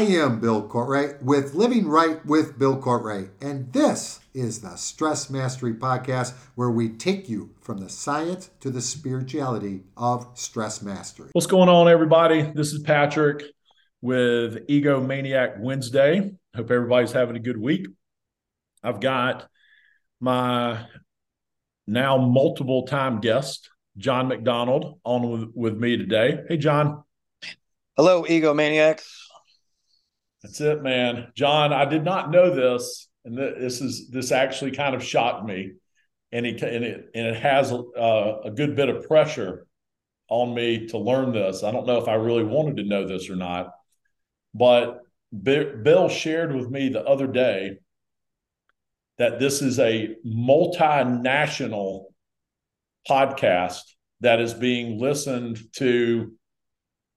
I am Bill Cortright with Living Right with Bill Cortright, and this is the Stress Mastery Podcast where we take you from the science to the spirituality of stress mastery. What's going on, everybody? This is Patrick with Ego Maniac Wednesday. Hope everybody's having a good week. I've got my now multiple time guest, John McDonald, on with, with me today. Hey, John. Hello, Ego Maniacs. That's it, man. John, I did not know this, and this is this actually kind of shocked me, and it and it and it has a, a good bit of pressure on me to learn this. I don't know if I really wanted to know this or not, but Bill shared with me the other day that this is a multinational podcast that is being listened to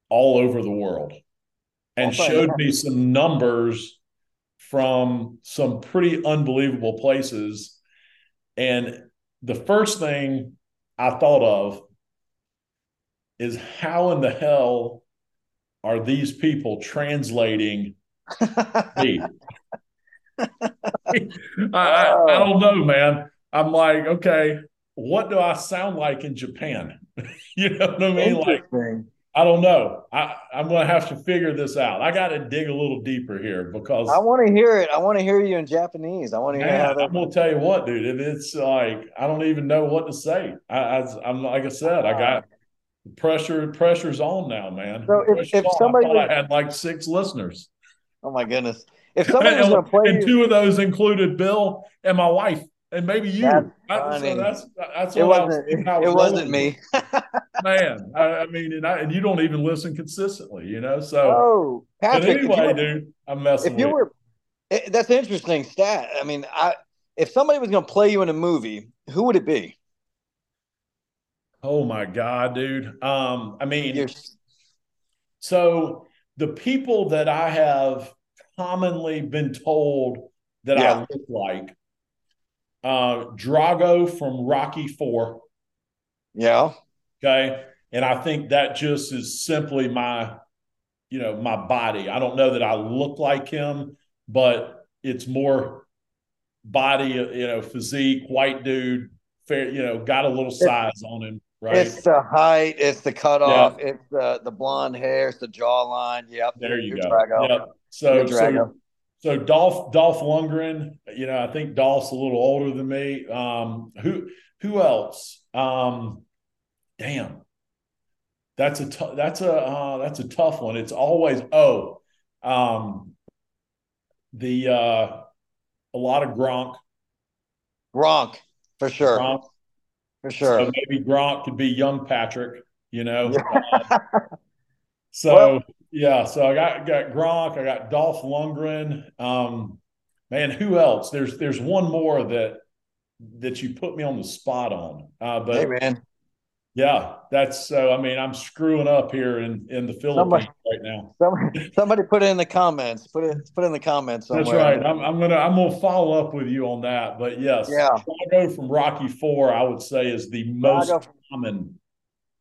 all over the world and showed me some numbers from some pretty unbelievable places. And the first thing I thought of is how in the hell are these people translating me? I, I, I don't know, man. I'm like, okay, what do I sound like in Japan? you know what I mean? Like, I don't know. I, I'm going to have to figure this out. I got to dig a little deeper here because I want to hear it. I want to hear you in Japanese. I want to hear man, I'm going to tell you what, dude. If it's like I don't even know what to say. I, I am like I said, I ah. got pressure. Pressure's on now, man. So if, if somebody I, I had like six listeners. Oh my goodness! If somebody was going to play, and two of those included Bill and my wife and maybe you. That's, so that's that's it wasn't, it, it wasn't me. Man, I, I, mean, and, I, and you don't even listen consistently, you know. So, oh, Patrick, anyway, were, dude, I'm messing. If you were, it, that's an interesting stat. I mean, I if somebody was going to play you in a movie, who would it be? Oh my god, dude. Um, I mean, You're... so the people that I have commonly been told that yeah. I look like uh, Drago from Rocky Four. Yeah. Okay. And I think that just is simply my, you know, my body. I don't know that I look like him, but it's more body, you know, physique, white dude, fair, you know, got a little size on him. Right. It's the height, it's the cutoff, yeah. it's the the blonde hair, it's the jawline. Yep. There you go. Drago. Yep. So, so so Dolph Dolph Lundgren, you know, I think Dolph's a little older than me. Um, who who else? Um, damn, that's a t- that's a uh, that's a tough one. It's always oh, um, the uh, a lot of Gronk. Gronk for sure. Gronk. For sure. So maybe Gronk could be young Patrick. You know. Uh, so. Well, yeah, so I got got Gronk, I got Dolph Lundgren. Um, man, who else? There's there's one more that that you put me on the spot on. Uh, but hey, man, yeah, that's so. I mean, I'm screwing up here in in the Philippines somebody, right now. Somebody, somebody put it in the comments. Put it put it in the comments. Somewhere. That's right. I'm, I'm gonna I'm gonna follow up with you on that. But yes, yeah, Drago from Rocky Four, I would say, is the most common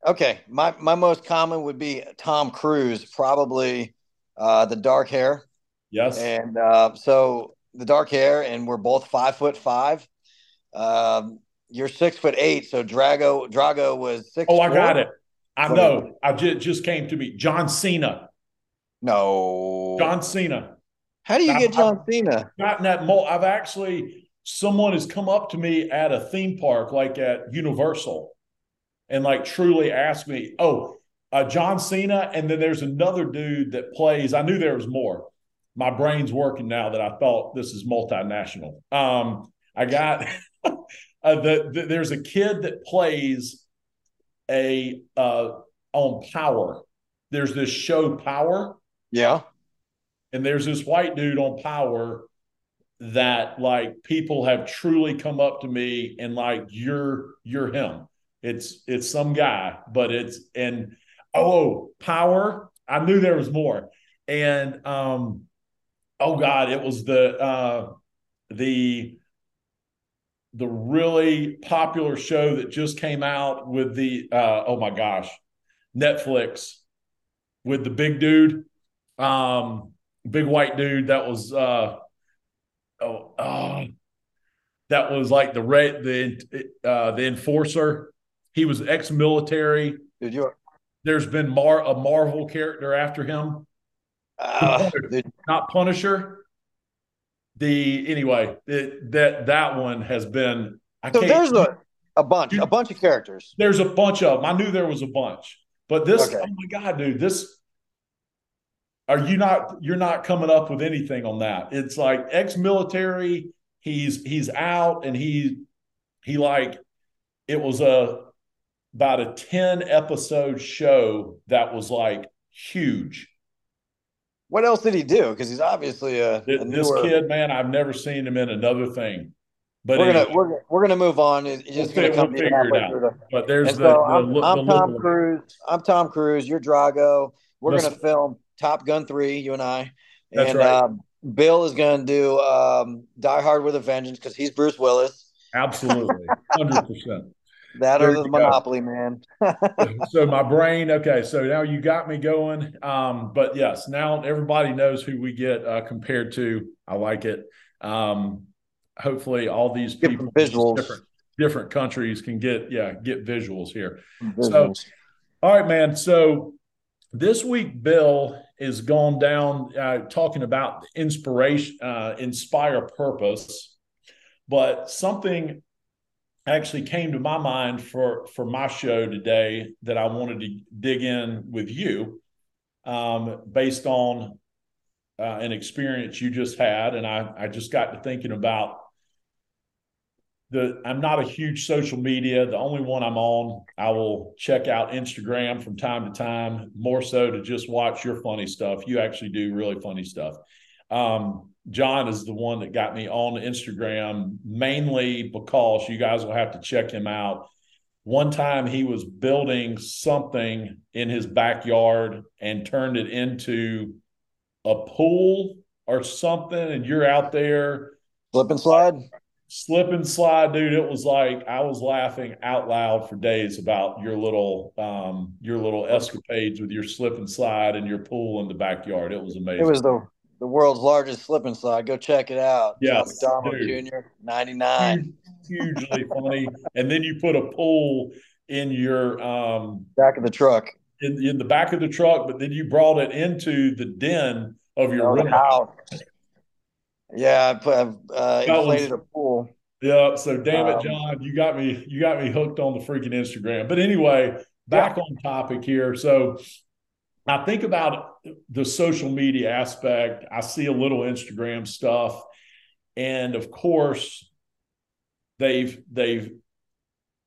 Okay, my my most common would be Tom Cruise, probably uh, the dark hair. Yes, and uh, so the dark hair, and we're both five foot five. Um, you're six foot eight, so Drago Drago was six. Oh, I got it. I know. I just just came to me. John Cena. No, John Cena. How do you get John I've Cena? Gotten that. Mo- I've actually someone has come up to me at a theme park, like at Universal and like truly ask me, oh, uh, John Cena, and then there's another dude that plays. I knew there was more. My brain's working now that I thought this is multinational. Um, I got uh, the, the, there's a kid that plays a uh, on Power. There's this show Power. Yeah. And there's this white dude on Power that like people have truly come up to me and like you're you're him it's it's some guy, but it's and oh power. I knew there was more. And um oh God, it was the uh the the really popular show that just came out with the uh oh my gosh, Netflix with the big dude. Um big white dude that was uh oh, oh that was like the red the uh the enforcer. He was ex-military. Dude, you There's been Mar a Marvel character after him. uh, Not Punisher. The anyway, it, that that one has been I so can't there's a, a bunch, a bunch of characters. there's a bunch of them. I knew there was a bunch. But this, Okay. oh my God, dude, this are you not you're not coming up with anything on that. It's like ex-military, he's he's out and he he like it was a about a 10 episode show that was like huge. What else did he do? Because he's obviously a, a This, newer. kid, man, I've never seen him in another thing. But we're gonna we're, we're gonna move on. It's We'll gonna come we'll figure it out. the- but there's And the, so the, I'm, the I'm Tom Cruise. I'm Tom Cruise. You're Drago. We're Listen. gonna film Top Gun three. You and I. That's and right. um, Bill is gonna do um, Die Hard with a Vengeance because he's Bruce Willis. Absolutely, hundred percent. That There or the you go. Monopoly man. so my brain okay so now you got me going um but yes now everybody knows who we get uh compared to i like it um hopefully all these people Different visuals. different different countries can get yeah get visuals here Visuals. all right man so this week bill is gone down uh, talking about inspiration uh inspire purpose but something actually came to my mind for for my show today that I wanted to dig in with you um, based on uh, an experience you just had, and I I just got to thinking about the. I'm not a huge social media. The only one I'm on, I will check out Instagram from time to time, more so to just watch your funny stuff. You actually do really funny stuff. Um, John is the one that got me on Instagram mainly because you guys will have to check him out. One time he was building something in his backyard and turned it into a pool or something, and you're out there Slip and slide. slip and slide, dude. It was like I was laughing out loud for days about your little um your little escapades with your slip and slide and your pool in the backyard. It was amazing. It was the the world's largest slip and slide. Go check it out. Yes, John McDonald. Jr. ninety nine. hugely funny. And then you put a pool in your um Back of the truck. in, in the back of the truck, but then you brought it into the den of your Oh, house. Yeah, I put I've, uh, That was- inflated a pool. Yeah. So damn it, Um, John, you got me you got me hooked on the freaking Instagram. But anyway, back on topic here. So I think about the social media aspect. I see a little Instagram stuff. And of course, they've they've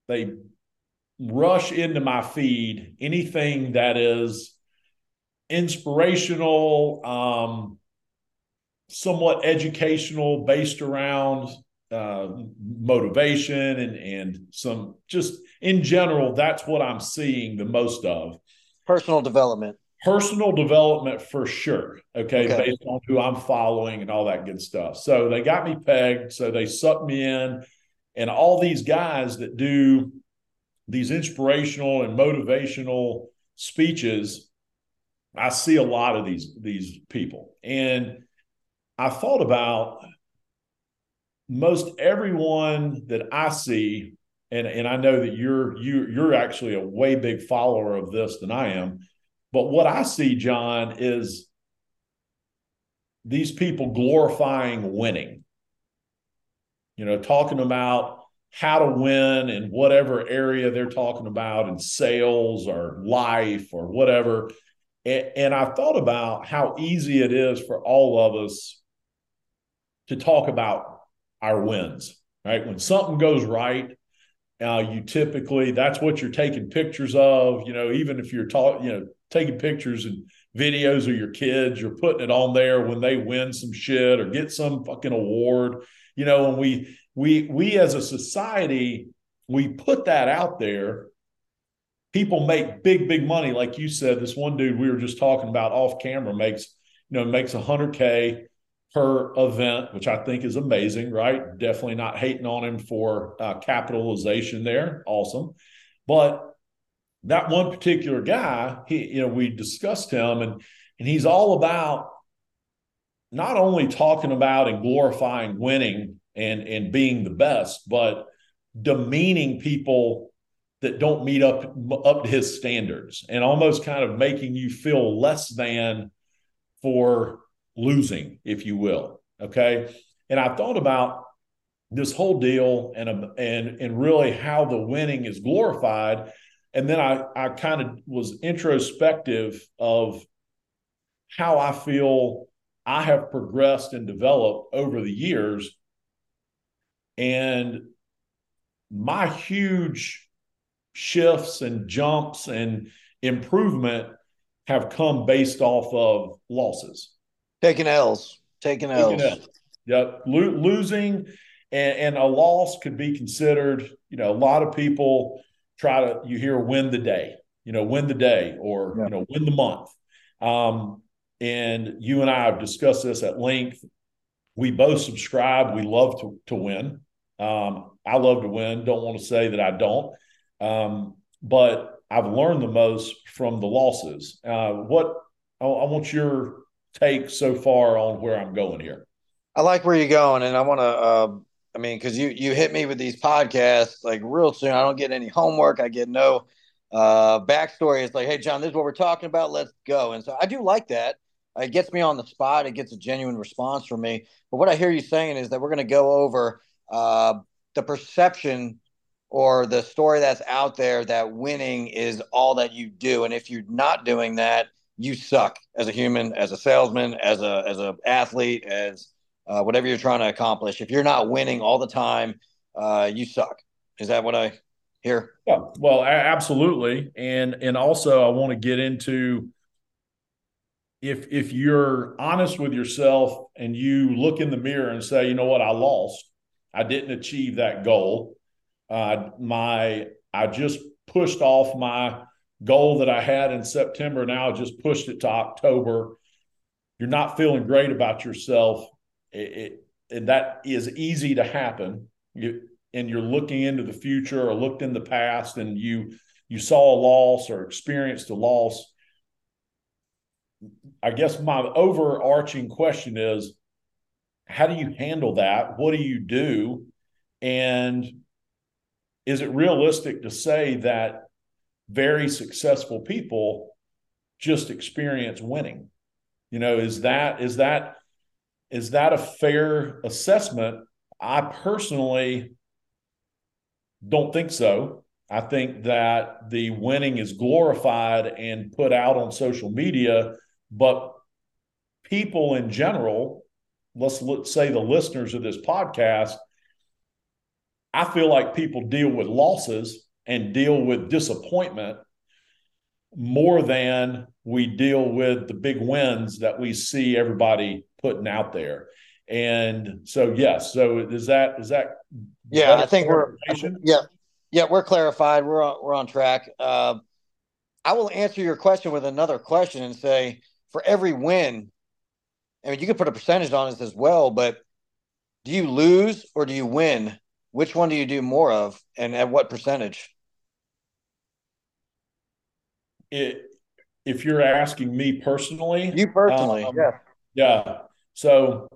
they rush into my feed anything that is inspirational, um, somewhat educational, based around uh, motivation and and some just in general. That's what I'm seeing the most of Personal development. Personal development for sure. Okay, Okay. based on who I'm following and all that good stuff. So they got me pegged. So they sucked me in, and all these guys that do these inspirational and motivational speeches, I see a lot of these these people, and I thought about most everyone that I see. And, and I know that you're you you're actually a way big follower of this than I am. But what I see, John, is these people glorifying winning. You know, talking about how to win in whatever area they're talking about in sales or life or whatever. And, and I thought about how easy it is for all of us to talk about our wins, right? When something goes right, uh, you typically that's what you're taking pictures of. You know, even if you're talking, you know, taking pictures and videos of your kids, you're putting it on there when they win some shit or get some fucking award. You know, and we we we as a society we put that out there. People make big big money, like you said. This one dude we were just talking about off camera makes you know makes a hundred k per event, which I think is amazing, right? Definitely not hating on him for uh, capitalization there. Awesome. But that one particular guy, he, you know, we discussed him and, and he's all about not only talking about and glorifying winning and and being the best, but demeaning people that don't meet up up to his standards and almost kind of making you feel less than for losing, if you will. Okay. And I thought about this whole deal and um, and and really how the winning is glorified. And then I I kind of was introspective of how I feel I have progressed and developed over the years. And my huge shifts and jumps and improvement have come based off of losses. Taking L's, taking L's. Taking L's. Yep. Lo- losing and, and, a loss could be considered, you know, a lot of people try to, you hear win the day, you know, win the day or, yeah. you know, win the month. Um, and you and I have discussed this at length. We both subscribe. We love to, to win. Um, I love to win. Don't want to say that I don't. Um, but I've learned the most from the losses. Uh, what I, I, want your take so far on where I'm going here. I like where you're going, and I want to. Uh, I mean, because you you hit me with these podcasts like real soon. I don't get any homework. I get no uh, backstory. It's like, hey, John, this is what we're talking about. Let's go. And so I do like that. It gets me on the spot. It gets a genuine response from me. But what I hear you saying is that we're going to go over uh, the perception or the story that's out there that winning is all that you do and if you're not doing that you suck as a human as a salesman as a as a athlete as uh, whatever you're trying to accomplish. If you're not winning all the time uh, you suck. Is that what i hear? Yeah. Well absolutely. And and also i want to get into if if you're honest with yourself and you look in the mirror and say you know what? I lost. I didn't achieve that goal. Uh, my I just pushed off my goal that I had in September. Now just pushed it to October. You're not feeling great about yourself, it, it, and that is easy to happen. You, and you're looking into the future or looked in the past, and you you saw a loss or experienced a loss. I guess my overarching question is, how do you handle that? What do you do? And is it realistic to say that very successful people just experience winning? You know, is that is that is that a fair assessment? I personally don't think so. I think that the winning is glorified and put out on social media, but people in general, let's, let's say the listeners of this podcast, I feel like people deal with losses and deal with disappointment more than we deal with the big wins that we see everybody putting out there. And so, yes. So is that is that? Yeah, I think we're yeah yeah we're clarified. We're on we're on track. Uh, I will answer your question with another question and say for every win, I mean you could put a percentage on it as well, but do you lose or do you win which one do you do more of, and at what percentage? It, if you're asking me personally, you personally, um, yeah, yeah. So,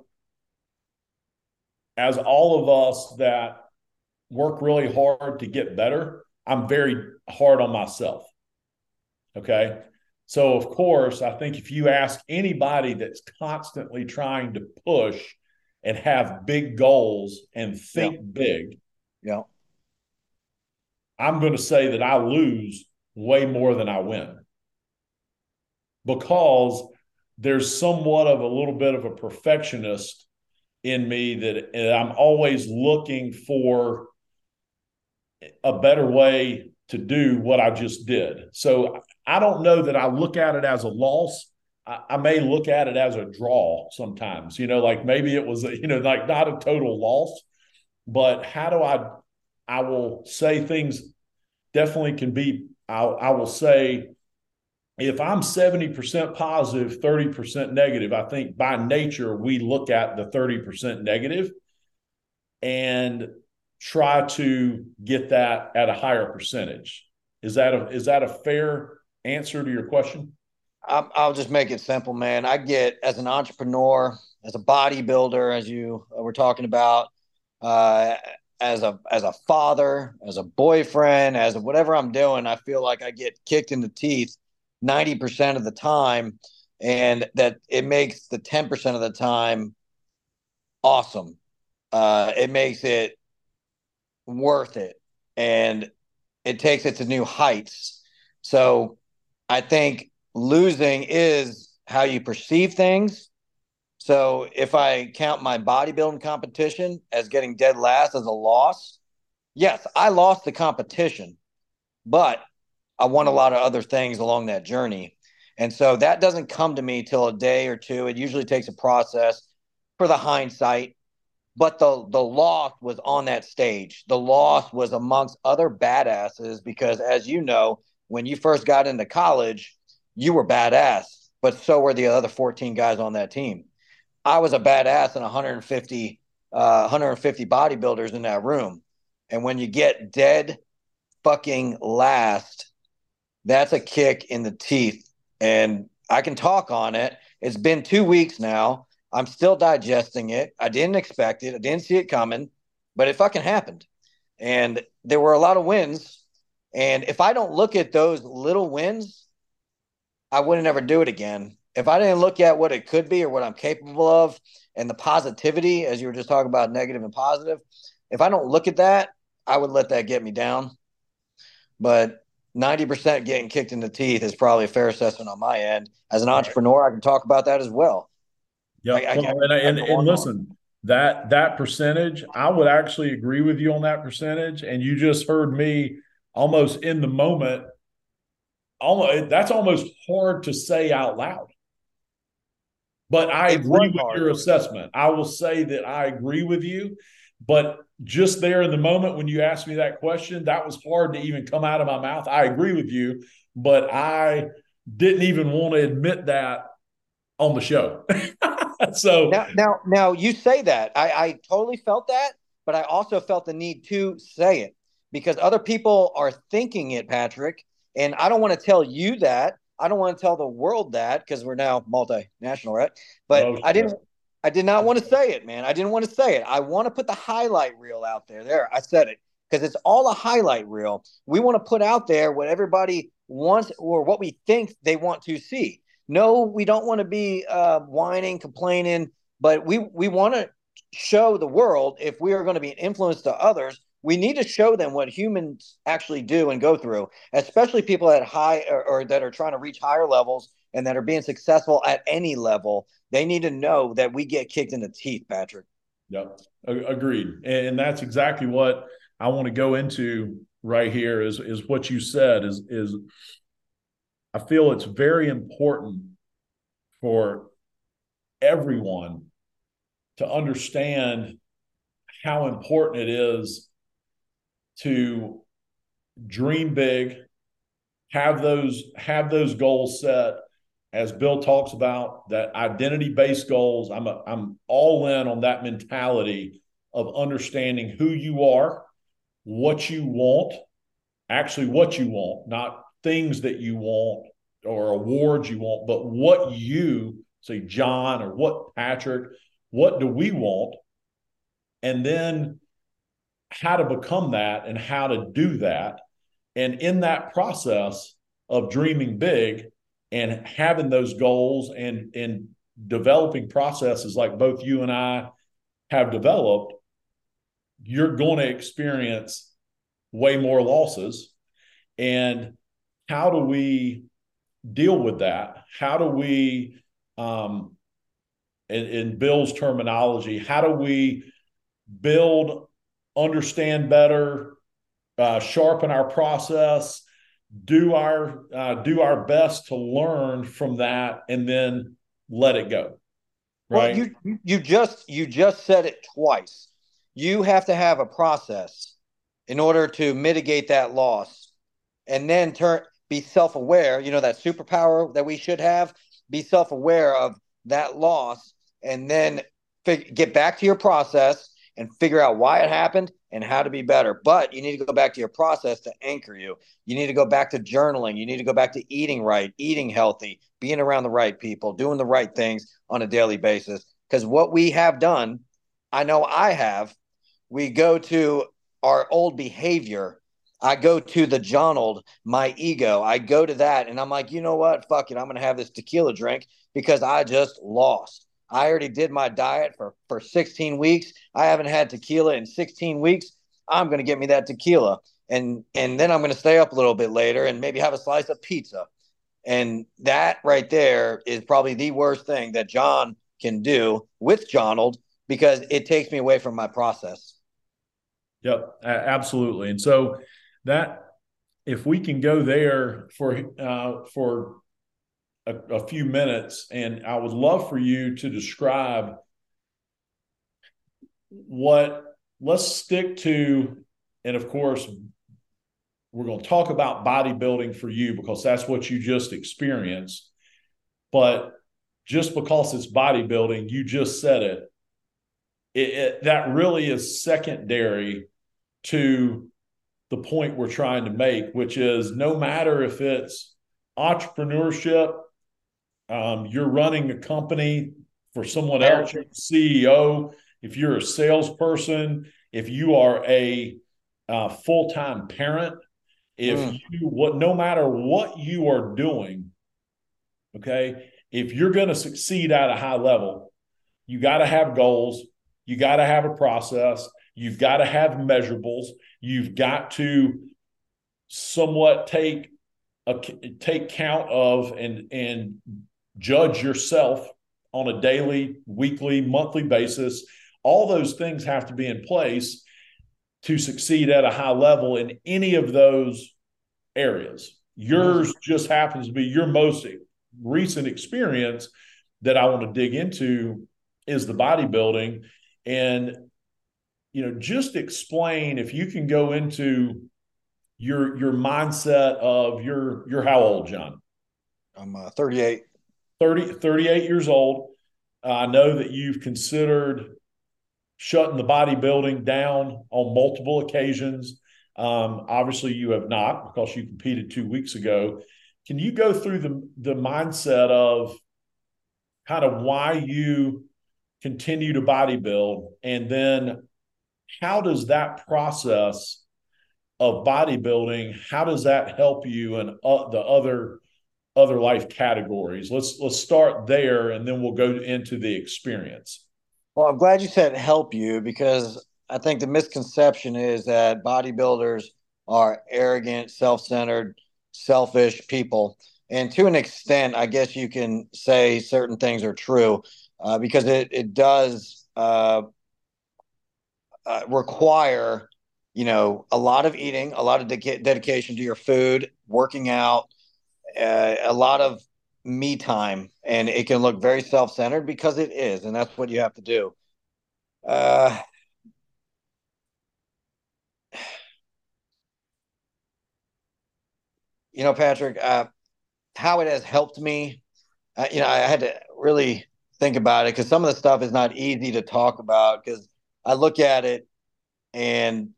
as all of us that work really hard to get better, I'm very hard on myself. Okay. So, of course, I think if you ask anybody that's constantly trying to push and have big goals and think yeah. big. Yeah. I'm going to say that I lose way more than I win because there's somewhat of a little bit of a perfectionist in me that I'm always looking for a better way to do what I just did. So I don't know that I look at it as a loss. I, I, may look at it as a draw sometimes, you know, like maybe it was, a, you know, like not a total loss, but how do I, I will say things definitely can be, I'll, I will say, if I'm 70% positive, 30% negative, I think by nature we look at the 30% negative and try to get that at a higher percentage. Is that a, is that a fair answer to your question? I'll just make it simple, man. I get as an entrepreneur, as a bodybuilder, as you were talking about, uh, as a as a father, as a boyfriend, as whatever I'm doing, I feel like I get kicked in the teeth 90% of the time and that it makes the 10% of the time awesome. Uh, it makes it worth it and it takes it to new heights. So I think losing is how you perceive things. So if I count my bodybuilding competition as getting dead last as a loss, yes, I lost the competition, but I won a lot of other things along that journey. And so that doesn't come to me till a day or two. It usually takes a process for the hindsight. But the the loss was on that stage. The loss was amongst other badasses because as you know, when you first got into college, you were badass, but so were the other 14 guys on that team. I was a badass and 150 uh, 150 bodybuilders in that room. And when you get dead fucking last, that's a kick in the teeth and I can talk on it. It's been two weeks now. I'm still digesting it. I didn't expect it. I didn't see it coming, but it fucking happened. And there were a lot of wins. And if I don't look at those little wins, I wouldn't ever do it again. If I didn't look at what it could be or what I'm capable of and the positivity, as you were just talking about negative and positive, if I don't look at that, I would let that get me down. But 90% getting kicked in the teeth is probably a fair assessment on my end. As an entrepreneur, I can talk about that as well. Yeah. Well, and, and, and listen, that that percentage, I would actually agree with you on that percentage. And you just heard me almost in the moment. Almost that's almost hard to say out loud. But I it agree with hard. your assessment. I will say that I agree with you. But just there in the moment when you asked me that question, that was hard to even come out of my mouth. I agree with you, but I didn't even want to admit that on the show. so now, now, now you say that I, I totally felt that, but I also felt the need to say it because other people are thinking it, Patrick. And I don't want to tell you that. I don't want to tell the world that because we're now multinational, right? But oh, I didn't. I did not want to say it, man. I didn't want to say it. I want to put the highlight reel out there. There, I said it because it's all a highlight reel. We want to put out there what everybody wants or what we think they want to see. No, we don't want to be uh, whining, complaining, but we we want to show the world if we are going to be an influence to others. We need to show them what humans actually do and go through, especially people at high or, or that are trying to reach higher levels and that are being successful at any level they need to know that we get kicked in the teeth, Patrick. Yep, agreed. And that's exactly what I want to go into right here. Is is what you said? Is is I feel it's very important for everyone to understand how important it is to dream big have those have those goals set as Bill talks about that identity based goals, I'm a, I'm all in on that mentality of understanding who you are, what you want, actually what you want, not things that you want or awards you want, but what you say, John or what Patrick, what do we want? And then how to become that and how to do that. And in that process of dreaming big, and having those goals and and developing processes like both you and I have developed, you're going to experience way more losses. And how do we deal with that? How do we, um, in, in Bill's terminology, how do we build, understand better, uh, sharpen our process, do our uh, do our best to learn from that and then let it go right? well, you you just you just said it twice. You have to have a process in order to mitigate that loss and then turn be self-aware you know that superpower that we should have be self-aware of that loss and then fig- get back to your process and figure out why it happened and how to be better. But you need to go back to your process to anchor you. You need to go back to journaling. You need to go back to eating right, eating healthy, being around the right people, doing the right things on a daily basis. Because what we have done, I know I have, we go to our old behavior. I go to the Jonald, my ego. I go to that and I'm like, you know what? Fuck it. I'm going to have this tequila drink because I just lost. I already did my diet for, for 16 weeks. I haven't had tequila in 16 weeks. I'm going to get me that tequila. And, and then I'm going to stay up a little bit later and maybe have a slice of pizza. And that right there is probably the worst thing that John can do with Jonald because it takes me away from my process. Yep, absolutely. And so that if we can go there for uh, for a, a few minutes, and I would love for you to describe what let's stick to, and of course, we're going to talk about bodybuilding for you because that's what you just experienced. But just because it's bodybuilding, you just said it, it, it that really is secondary to the point we're trying to make, which is no matter if it's entrepreneurship, um, you're running a company for someone else, you're CEO, if you're a salesperson, if you are a uh, full time parent, if mm. you what no matter what you are doing, okay, if you're going to succeed at a high level, you got to have goals, you got to have a process, you've got to have measurables, you've got to somewhat take a take count of and and judge yourself on a daily, weekly, monthly basis. All those things have to be in place to succeed at a high level in any of those areas. Yours just happens to be your most recent experience that I want to dig into is the bodybuilding. And, you know, just explain if you can go into your your mindset of your you're how old, John? I'm uh, 38. 30, 38 years old. Uh, I know that you've considered shutting the bodybuilding down on multiple occasions. Um, obviously, you have not because you competed two weeks ago. Can you go through the the mindset of kind of why you continue to bodybuild, and then how does that process of bodybuilding how does that help you and uh, the other other life categories? Let's let's start there, and then we'll go into the experience. Well, I'm glad you said help you because I think the misconception is that bodybuilders are arrogant, self centered, selfish people. And to an extent, I guess you can say certain things are true uh, because it, it does uh, uh, require, you know, a lot of eating, a lot of de- dedication to your food, working out, uh, a lot of me time and it can look very self-centered because it is and that's what you have to do. Uh, you know patrick uh, how it has helped me uh, you know i had to really think about it because some of the stuff is not easy to talk about because i look at it and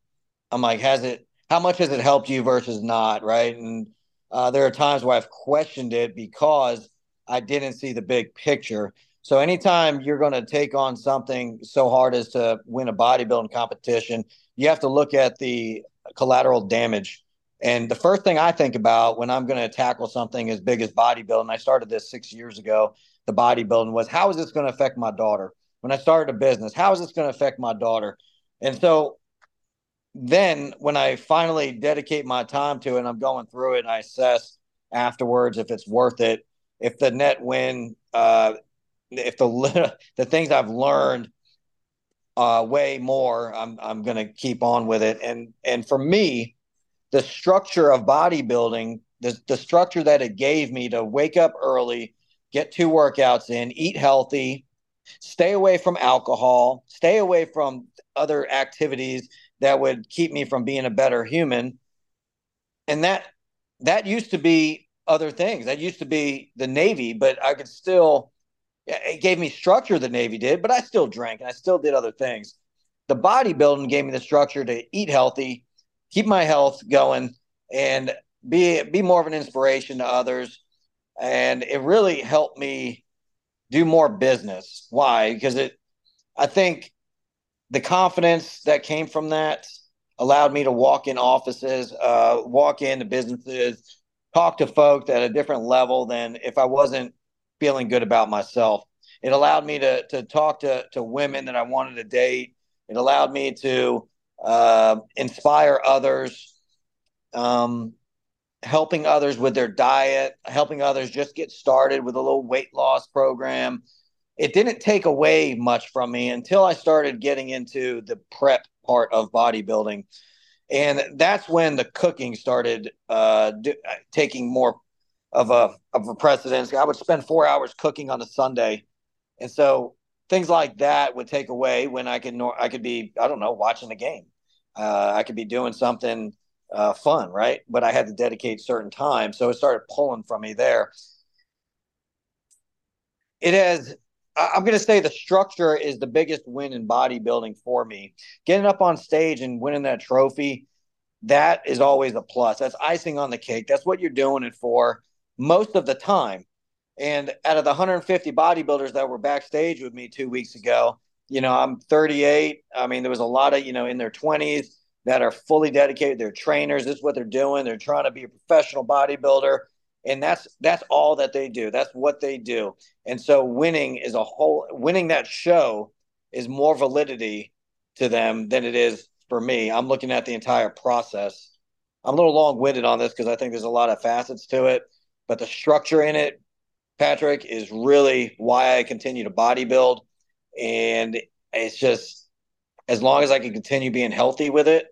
i'm like has it how much has it helped you versus not? Right? And uh, there are times where I've questioned it because I didn't see the big picture. So anytime you're going to take on something so hard as to win a bodybuilding competition, you have to look at the collateral damage. And the first thing I think about when I'm going to tackle something as big as bodybuilding, I started this six years ago, the bodybuilding was how is this going to affect my daughter? When I started a business, how is this going to affect my daughter? And so then when I finally dedicate my time to it and I'm going through it and I assess afterwards if it's worth it, if the net win, uh, if the the things I've learned uh, way more, I'm I'm gonna keep on with it. And and for me, the structure of bodybuilding, the the structure that it gave me to wake up early, get two workouts in, eat healthy, stay away from alcohol, stay away from other activities that would keep me from being a better human and that that used to be other things that used to be the navy but i could still it gave me structure the navy did but i still drank and i still did other things the bodybuilding gave me the structure to eat healthy keep my health going and be be more of an inspiration to others and it really helped me do more business. Why? Because it, I think the confidence that came from that allowed me to walk in offices, uh, walk into businesses, talk to folks at a different level than if I wasn't feeling good about myself. It allowed me to to talk to to women that I wanted to date. It allowed me to uh, inspire others, um, helping others with their diet, helping others just get started with a little weight loss program. It didn't take away much from me until I started getting into the prep part of bodybuilding. And that's when the cooking started uh, do, taking more of a of a precedence. I would spend four hours cooking on a Sunday, and so things like that would take away when I could I could be I don't know watching a game. Uh, I could be doing something uh, fun, right? But I had to dedicate certain time, so it started pulling from me there. It has. I'm going to say the structure is the biggest win in bodybuilding for me. Getting up on stage and winning that trophy, that is always a plus. That's icing on the cake. That's what you're doing it for most of the time. And out of the 150 bodybuilders that were backstage with me two weeks ago, you know, I'm 38. I mean, there was a lot of, you know, in their 20s that are fully dedicated. They're trainers. This is what they're doing. They're trying to be a professional bodybuilder. And that's that's all that they do. That's what they do. And so winning is a whole winning that show is more validity to them than it is for me. I'm looking at the entire process. I'm a little long-winded on this because I think there's a lot of facets to it, but the structure in it Patrick, is really why I continue to bodybuild. And it's just as long as I can continue being healthy with it,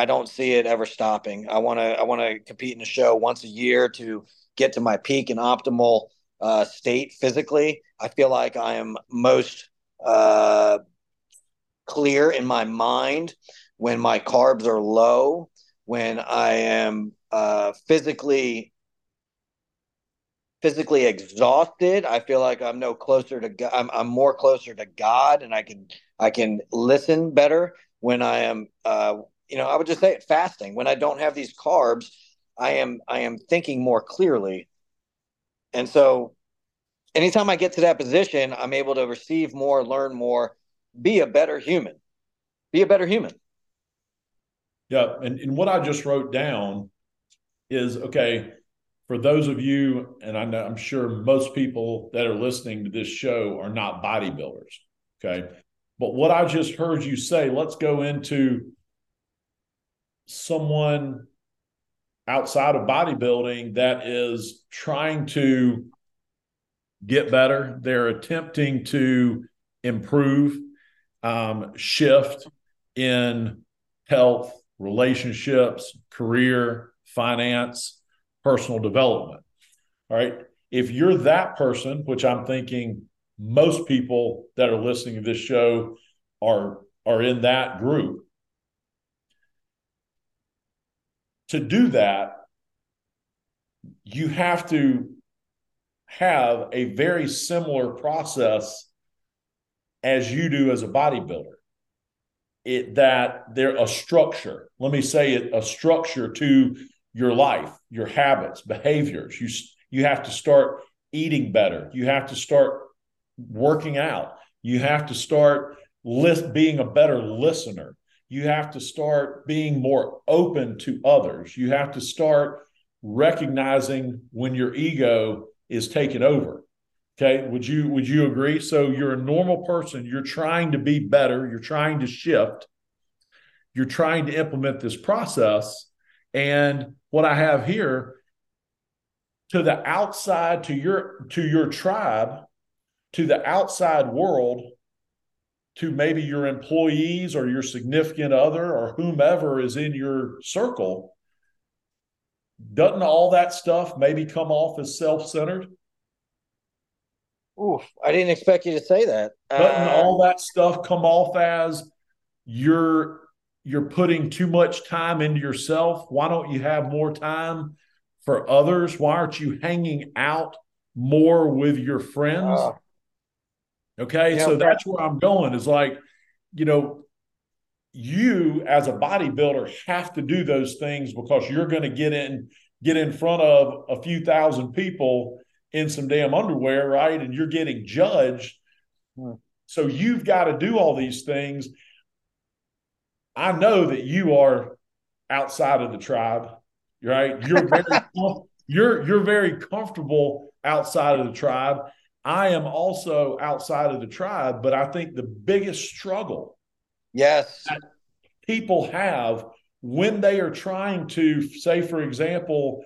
I don't see it ever stopping. I want to I want to compete in a show once a year to get to my peak and optimal uh, state physically. I feel like I am most uh, clear in my mind when my carbs are low, when I am uh, physically physically exhausted. I feel like I'm no closer to God. I'm, I'm more closer to God and I can, I can listen better when I am, uh, you know, I would just say it fasting when I don't have these carbs, I am, I am thinking more clearly. And so anytime I get to that position, I'm able to receive more, learn more, be a better human, be a better human. Yeah. And, and what I just wrote down is okay, for those of you, and I know, I'm sure most people that are listening to this show are not bodybuilders. Okay. But what I just heard you say, let's go into someone outside of bodybuilding that is trying to get better. They're attempting to improve, um, shift in health, relationships, career, finance personal development. All right. If you're that person, which I'm thinking most people that are listening to this show are are in that group. To do that, you have to have a very similar process as you do as a bodybuilder. It that there a structure. Let me say it a structure to your life, your habits, behaviors. You you have to start eating better. You have to start working out. You have to start list, being a better listener. You have to start being more open to others. You have to start recognizing when your ego is taken over. Okay, would you would you agree? So you're a normal person, you're trying to be better, you're trying to shift, you're trying to implement this process and what I have here to the outside to your to your tribe, to the outside world, to maybe your employees or your significant other or whomever is in your circle, doesn't all that stuff maybe come off as self-centered? Oof, I didn't expect you to say that. Doesn't uh, all that stuff come off as you're you're putting too much time into yourself. Why don't you have more time for others? Why aren't you hanging out more with your friends? Uh, okay, yeah, so that's where I'm going is like, you know, you as a bodybuilder have to do those things because you're going to get in get in front of a few thousand people in some damn underwear, right? And you're getting judged. Hmm. So you've got to do all these things. I know that you are outside of the tribe, right? You're very you're you're very comfortable outside of the tribe. I am also outside of the tribe, but I think the biggest struggle yes. people have when they are trying to say for example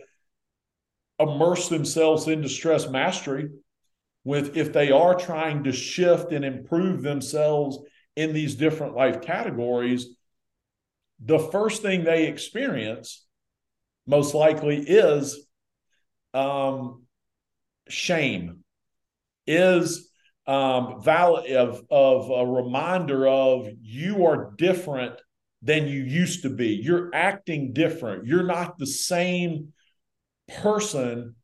immerse themselves into stress mastery with if they are trying to shift and improve themselves in these different life categories the first thing they experience most likely is um, shame is um, valid of, of a reminder of you are different than you used to be you're acting different you're not the same person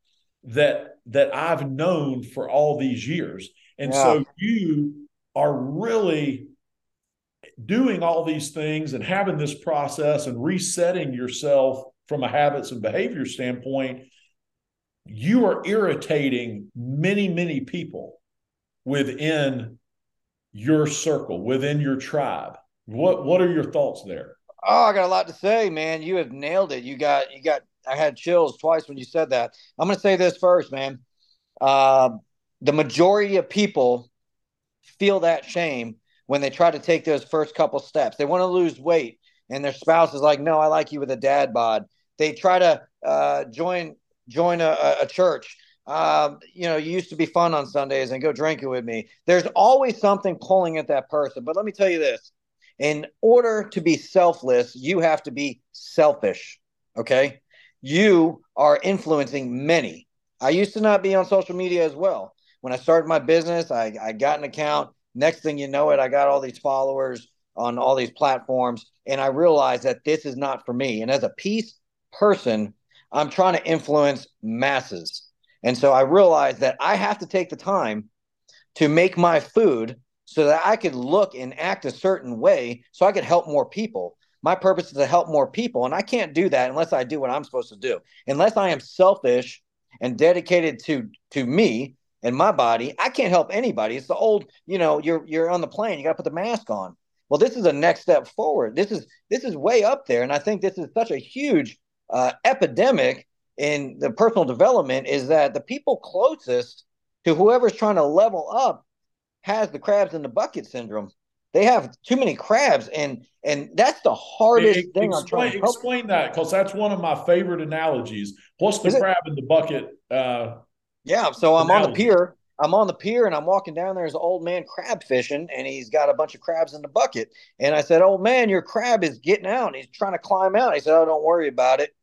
that that I've known for all these years. And yeah. so you are really doing all these things and having this process and resetting yourself from a habits and behavior standpoint, you are irritating many, many people within your circle, within your tribe. What what are your thoughts there? Oh, I got a lot to say, man. You have nailed it. You got you got I had chills twice when you said that. I'm going to say this first, man. Uh, the majority of people feel that shame when they try to take those first couple steps. They want to lose weight, and their spouse is like, "No, I like you with a dad bod." They try to uh, join join a, a church. Um, you know, you used to be fun on Sundays and go drinking with me. There's always something pulling at that person. But let me tell you this: in order to be selfless, you have to be selfish. Okay you are influencing many. I used to not be on social media as well. When I started my business, I, I got an account. Next thing you know it, I got all these followers on all these platforms. And I realized that this is not for me. And as a peace person, I'm trying to influence masses. And so I realized that I have to take the time to make my food so that I could look and act a certain way so I could help more people. My purpose is to help more people and i can't do that unless i do what i'm supposed to do. Unless i am selfish and dedicated to to me and my body i can't help anybody. It's the old you know you're you're on the plane you got to put the mask on. Well this is a next step forward. This is this is way up there and i think this is such a huge uh, epidemic in the personal development is that the people closest to whoever's trying to level up has the crabs in the bucket syndrome they have too many crabs, and and that's the hardest it, thing. Explain, explain that because that's one of my favorite analogies. What's the Is crab it? in the bucket? Uh, yeah, so I'm analogy. on the pier. I'm on the pier and I'm walking down there. There's an old man crab fishing, and he's got a bunch of crabs in the bucket. And I said, "Old man, your crab is getting out. He's trying to climb out." He said, "Oh, don't worry about it."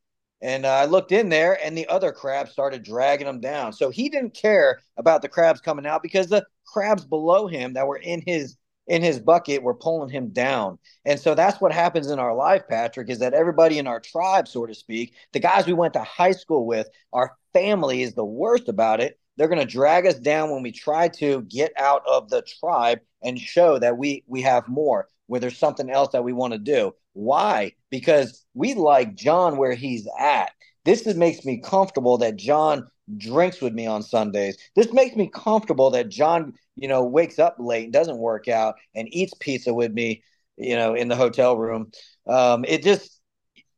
And uh, I looked in there, and the other crabs started dragging him down. So he didn't care about the crabs coming out because the crabs below him that were in his in his bucket, we're pulling him down. And so that's what happens in our life, Patrick, is that everybody in our tribe, so to speak, the guys we went to high school with, our family is the worst about it. They're going to drag us down when we try to get out of the tribe and show that we we have more, where there's something else that we want to do. Why? Because we like John where he's at. This is, makes me comfortable that John drinks with me on Sundays. This makes me comfortable that John you know, wakes up late, doesn't work out, and eats pizza with me, you know, in the hotel room. Um, it just,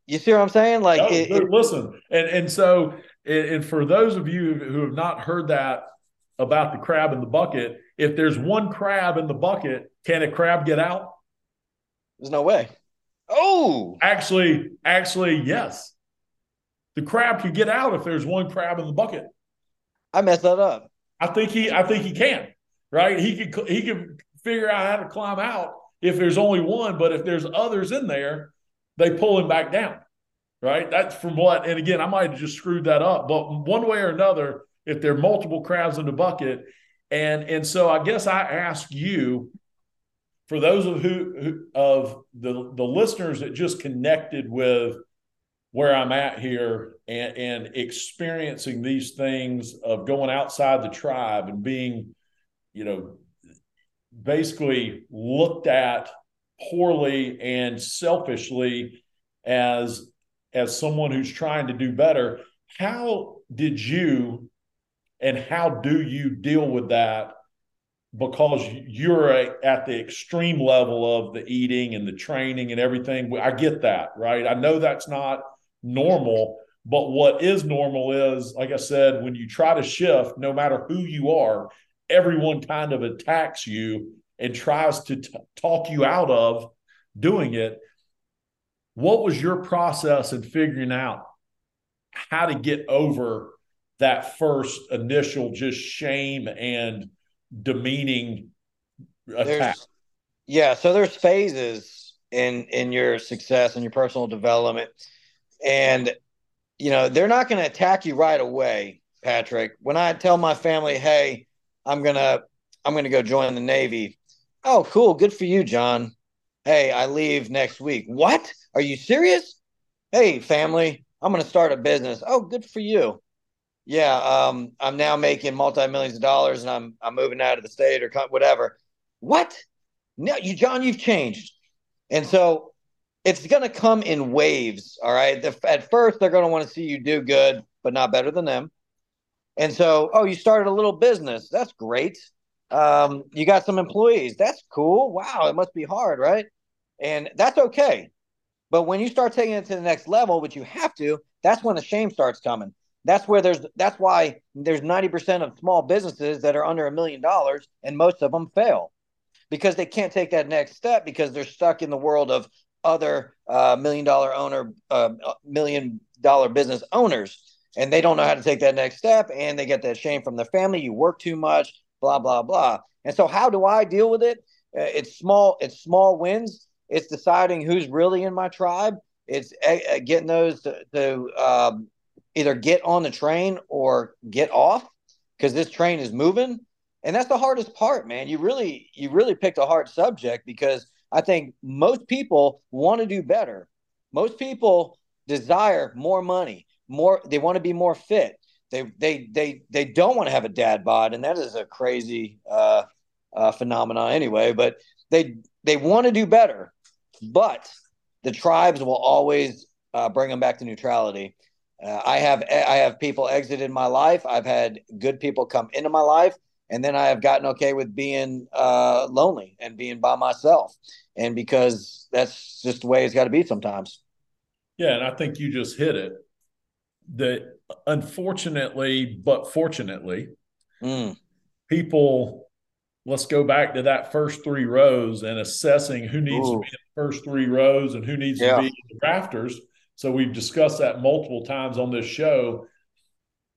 you see what I'm saying? Like, no, it, it, listen, and and so, and for those of you who have not heard that about the crab in the bucket, if there's one crab in the bucket, can a crab get out? There's no way. Oh, actually, actually, yes. The crab can get out if there's one crab in the bucket. I messed that up. I think he, I think he can right? He could he could figure out how to climb out if there's only one, but if there's others in there, they pull him back down, right? That's from what. And again, I might have just screwed that up, but one way or another, if there are multiple crabs in the bucket, and and so I guess I ask you. For those of who, who of the the listeners that just connected with where I'm at here and, and experiencing these things of going outside the tribe and being you know, basically looked at poorly and selfishly as as someone who's trying to do better how did you and how do you deal with that because you're at the extreme level of the eating and the training and everything i get that right? I know that's not normal but what is normal is like i said when you try to shift no matter who you are everyone kind of attacks you and tries to t- talk you out of doing it. What was your process in figuring out how to get over that first initial just shame and demeaning attack. There's, yeah, so there's phases in in your success and your personal development, and you know they're not going to attack you right away, Patrick. When I tell my family, "Hey, I'm gonna I'm gonna go join the Navy," oh, cool, good for you, John. Hey, I leave next week. What? Are you serious? Hey, family, I'm going to start a business. Oh, good for you yeah, um, I'm now making multi millions of dollars, and I'm I'm moving out of the state or whatever. What? No, you, John, you've changed, and so it's going to come in waves. All right. The, at first, they're going to want to see you do good, but not better than them. And so, oh, you started a little business. That's great. Um, you got some employees. That's cool. Wow, it must be hard, right? And that's okay. But when you start taking it to the next level, which you have to, that's when the shame starts coming. That's where there's that's why there's 90% of small businesses that are under a million dollars and most of them fail because they can't take that next step because they're stuck in the world of other uh, million dollar owner uh, million dollar business owners. And they don't know how to take that next step and they get that shame from their family. You work too much blah blah blah. And so how do i deal with it? Uh, it's small it's small wins. It's deciding who's really in my tribe. It's uh, getting those to, to um, either get on the train or get off because this train is moving. And that's the hardest part man. You really you really picked a hard subject because i think most people want to do better. Most people desire more money more they want to be more fit. They they they they don't want to have a dad bod and that is a crazy uh, uh phenomenon anyway but they they want to do better but the tribes will always uh, bring them back to neutrality uh, I have I have people exited my life. I've had good people come into my life, and then I have gotten okay with being uh, lonely and being by myself, and because that's just the way it's got to be sometimes. Yeah, and I think you just hit it. That unfortunately, but fortunately, mm. people. Let's go back to that first three rows and assessing who needs Ooh. to be in the first three rows and who needs yeah. to be in the rafters so we've discussed that multiple times on this show.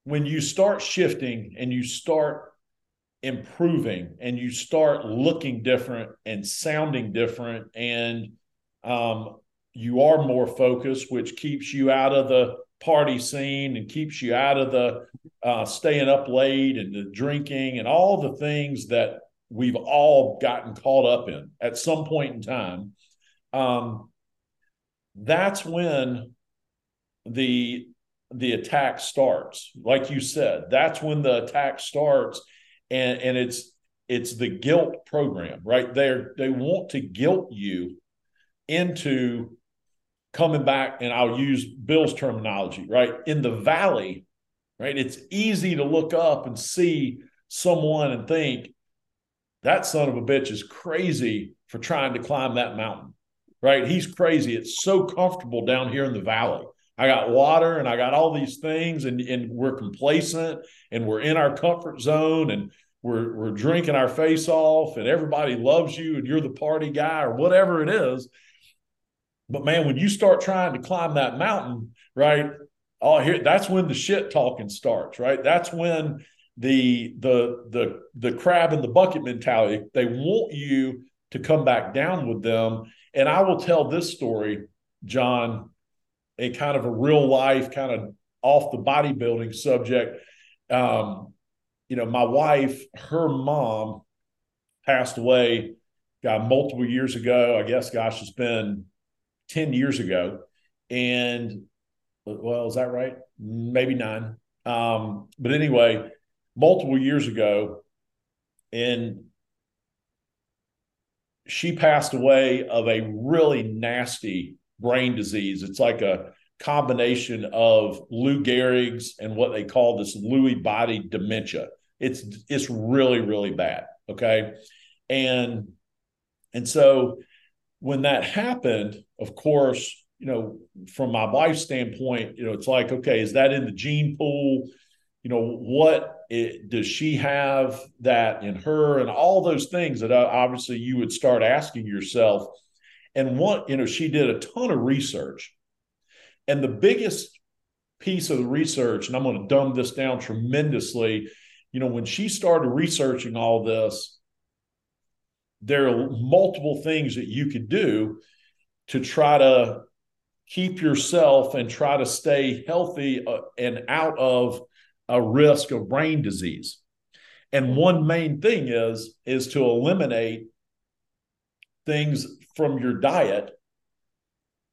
When you start shifting and you start improving and you start looking different and sounding different and um, you are more focused, which keeps you out of the party scene and keeps you out of the uh, staying up late and the drinking and all the things that we've all gotten caught up in at some point in time. Um, that's when the the attack starts. Like you said that's when the attack starts and and it's it's the guilt program right? There they want to guilt you into coming back and I'll use Bill's terminology right? In the valley right? It's easy to look up and see someone and think that son of a bitch is crazy for trying to climb that mountain right he's crazy it's so comfortable down here in the valley I got water and I got all these things, and, and we're complacent and we're in our comfort zone and we're we're drinking our face off and everybody loves you and you're the party guy or whatever it is. But man, when you start trying to climb that mountain, right? Oh, here that's when the shit talking starts, right? That's when the the the the crab in the bucket mentality. They want you to come back down with them. And I will tell this story, John, a kind of a real life, kind of off the bodybuilding subject. Um, you know, my wife, her mom passed away, got multiple years ago. I guess, gosh, it's been 10 years ago. And well, is that right? Maybe nine. Um, but anyway, multiple years ago, and she passed away of a really nasty brain disease. It's like a combination of Lou Gehrig's and what they call this Lewy body dementia. It's it's really really bad. Okay, and and so when that happened, of course, you know, from my wife's standpoint, you know, it's like, okay, is that in the gene pool? You know, what it, does she have that in her, and all those things that uh, obviously you would start asking yourself. And what you know, she did a ton of research, and the biggest piece of the research, and I'm going to dumb this down tremendously. You know, when she started researching all this, there are multiple things that you could do to try to keep yourself and try to stay healthy uh, and out of a risk of brain disease. And one main thing is is to eliminate things from your diet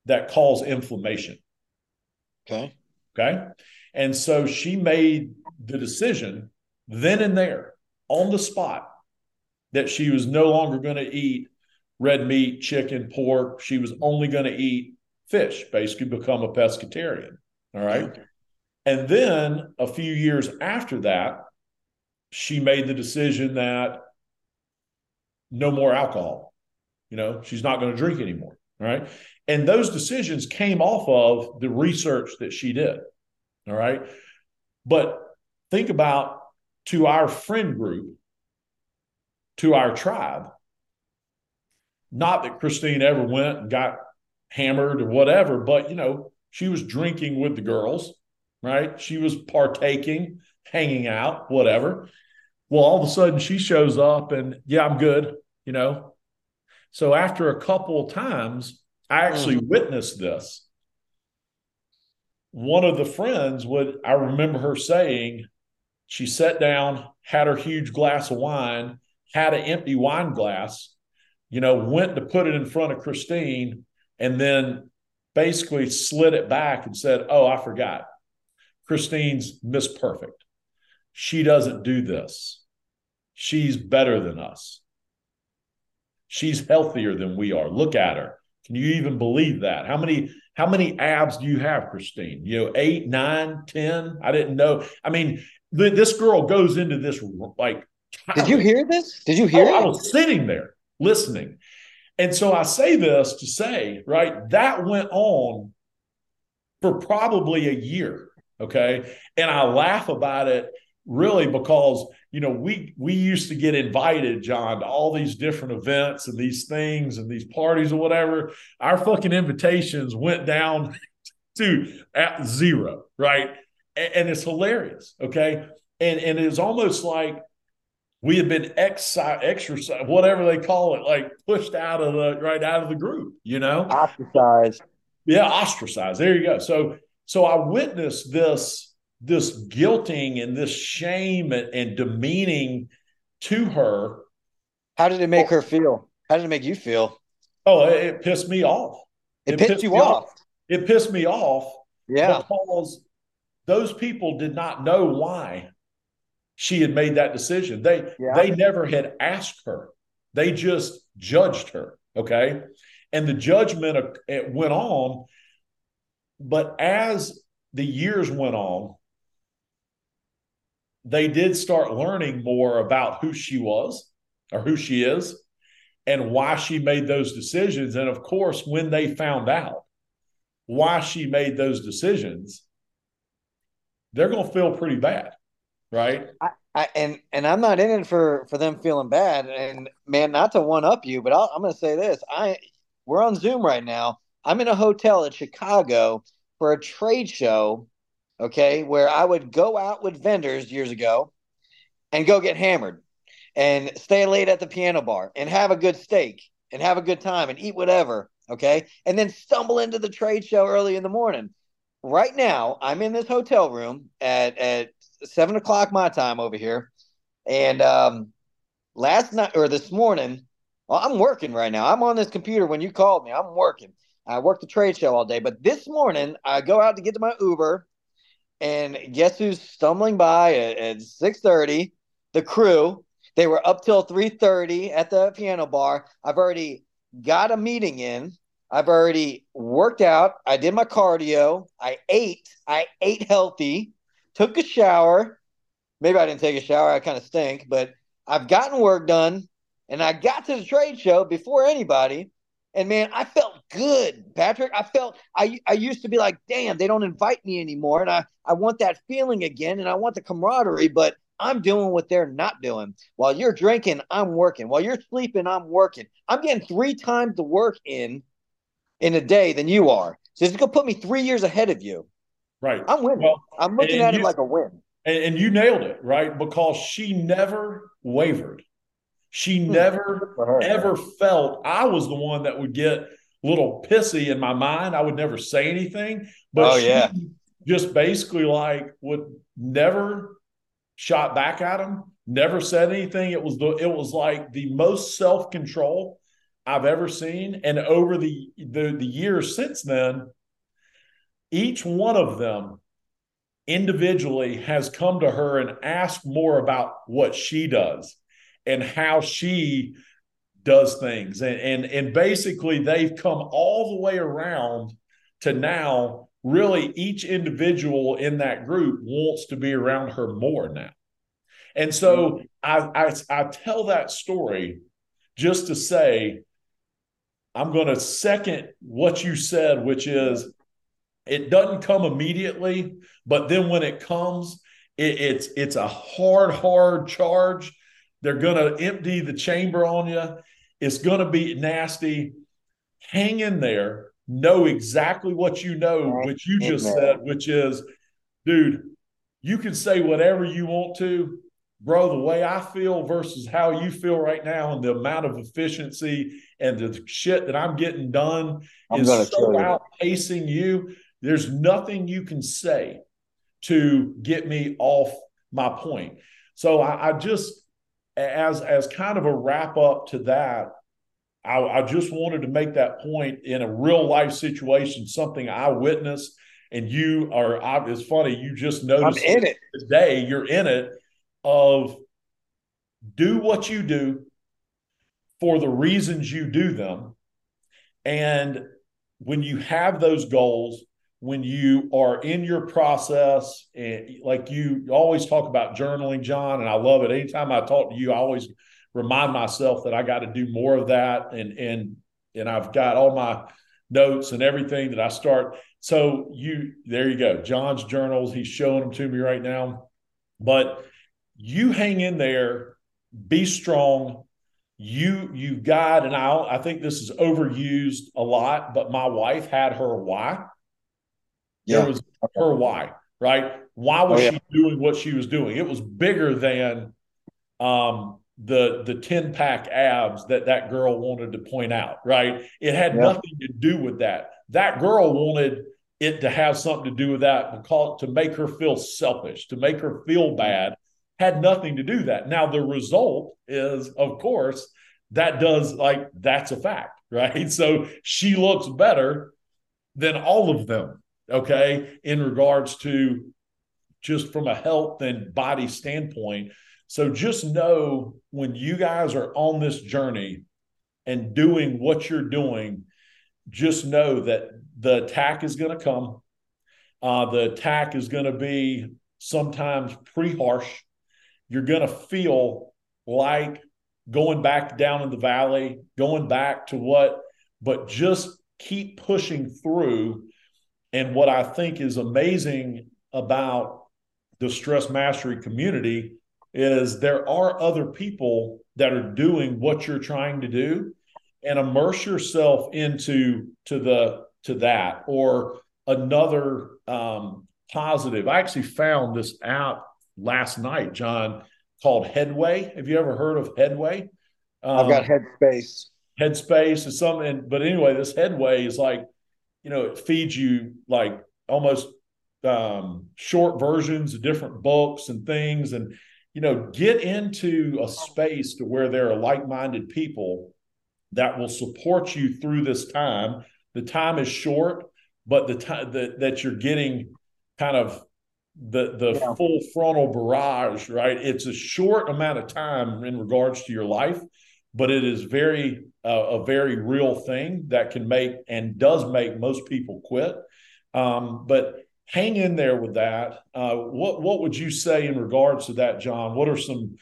that cause inflammation. Okay. Okay. And so she made the decision then and there on the spot that she was no longer going to eat red meat, chicken, pork. She was only going to eat fish, basically become a pescatarian. All right. Okay. And then a few years after that, she made the decision that no more alcohol. You know, she's not going to drink anymore. Right. And those decisions came off of the research that she did. All right. But think about to our friend group, to our tribe, not that Christine ever went and got hammered or whatever, but you know, she was drinking with the girls, right? She was partaking, hanging out, whatever. Well, all of a sudden she shows up and yeah, I'm good, you know. So after a couple of times, I actually mm. witnessed this. One of the friends would I remember her saying, she sat down, had her huge glass of wine, had an empty wine glass, you know, went to put it in front of Christine and then basically slid it back and said, Oh, I forgot. Christine's Miss Perfect. She doesn't do this. She's better than us. She's healthier than we are. Look at her. Can you even believe that? How many how many abs do you have, Christine? You know, eight, nine, ten? I didn't know. I mean, th- this girl goes into this like. Did you hear this? Did you hear? Oh, I was sitting there listening, and so I say this to say, right, that went on for probably a year. Okay. And I laugh about it really because you know we we used to get invited john to all these different events and these things and these parties or whatever our fucking invitations went down to at zero right and, and it's hilarious okay and and it's almost like we had been exercise, exercise, whatever they call it, like pushed out of the right out of the group, you know, ostracized. Yeah, ostracized. There you go. So, so I witnessed this this guilting and this shame and, and demeaning to her. How did it make her feel? How did it make you feel? Oh, it, it pissed me off. It, it pissed, pissed, you off. off. It pissed me off. Yeah, because those people did not know why she had made that decision. They yeah. they never had asked her. They just judged her. Okay. And the judgment uh, it went on. But as the years went on, they did start learning more about who she was or who she is and why she made those decisions. And of course, when they found out why she made those decisions, they're going to feel pretty bad right? I, I, and and I'm not in it for for them feeling bad. And man, not to one up you, but i am going to say this: I we're on Zoom right now. I'm in a hotel in Chicago for a trade show. Okay, where I would go out with vendors years ago and go get hammered and stay late at the piano bar and have a good steak and have a good time and eat whatever. Okay, and then stumble into the trade show early in the morning. Right now, I'm in this hotel room at at seven o'clock my time over here. And um, last night or this morning, well, I'm working right now. I'm on this computer when you called me. I'm working. I work the trade show all day. But this morning, I go out to get to my Uber, and guess who's stumbling by at, at 6:30? The crew. They were up till 3:30 at the piano bar. I've already got a meeting in. I've already worked out. I did my cardio. I ate. I ate healthy. Took a shower. Maybe I didn't take a shower. I kind of stink, but I've gotten work done, and I got to the trade show before anybody. And man, I felt good, Patrick. I felt I I used to be like, damn, they don't invite me anymore. And I, I want that feeling again and I want the camaraderie, but I'm doing what they're not doing. While you're drinking, I'm working. While you're sleeping, I'm working. I'm getting three times the work in in a day than you are. So it's gonna put me three years ahead of you. Right. I'm winning. Well, I'm looking at you, it like a win. And, and you nailed it, right? Because she never wavered. She hmm. never ever felt I was the one that would get a little pissy in my mind. I would never say anything, but oh, yeah. just basically like would never shot back at him, never said anything. It was the it was like the most self control I've ever seen. And over the, the the years since then, each one of them individually has come to her and asked more about what she does and how she does things. And, and, and basically, they've come all the way around to now really each individual in that group wants to be around her more now. And so I, I, I tell that story just to say, I'm going to second what you said, which is it doesn't come immediately, but then when it comes, it, it's it's a hard, hard charge they're going to empty the chamber on you. It's going to be nasty. Hang in there. Know exactly what you know, which you just said, which is, dude, you can say whatever you want to, bro. The way I feel versus how you feel right now, and the amount of efficiency and the shit that I'm getting done I'm is so outpacing you. There's nothing you can say to get me off my point. So I, I just as as kind of a wrap up to that, I, I, just wanted to make that point in a real life situation, something I witnessed, and you are. It's funny you just noticed I'm in it today. You're in it. Of do what you do for the reasons you do them, and when you have those goals, when you are in your process and like you always talk about journaling john and i love it. Anytime i talk to you i always remind myself that i got to do more of that and and and i've got all my notes and everything that i start. So you there you go. John's journals he's showing them to me right now. But you hang in there be strong. You you got and i i think this is overused a lot but my wife had her why yeah. There was her why, right? Why was oh, yeah. she doing what she was doing? It was bigger than um, the the 10 pack abs that that girl wanted to point out, right? It had yeah. nothing to do with that. That girl wanted it to have something to do with that because to make her feel selfish, to make her feel bad, had nothing to do that. Now the result is, of course, that does like that's a fact, right? So she looks better than all of them okay, in regards to just from a health and body standpoint. So just know when you guys are on this journey and doing what you're doing, just know that the attack is going to come. Uh, the attack is going to be sometimes pretty harsh. You're going to feel like going back down in the valley, going back to what, but just keep pushing through and what I think is amazing about the stress mastery community is there are other people that are doing what you're trying to do and immerse yourself into to the to that or another um, positive. I actually found this app last night, John, called Headway. Have you ever heard of Headway? Um, I've got Headspace. Headspace is something, but anyway, this Headway is like you know, it feeds you like almost um, short versions of different books and things. And, you know, get into a space to where there are like minded people that will support you through this time. The time is short, but the time that, that you're getting kind of the the yeah. full frontal barrage, right? It's a short amount of time in regards to your life, but it is very uh, a very real thing that can make and does make most people quit. Um, but hang in there with that. Uh, what what would you say in regards to that, John? What are some